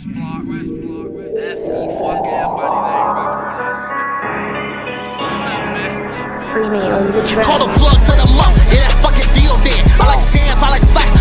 West Block, West Block, West Block. Free me on the track. Call the plug, set the up. Yeah, that fucking deal dead. I like Sands, I like Fox.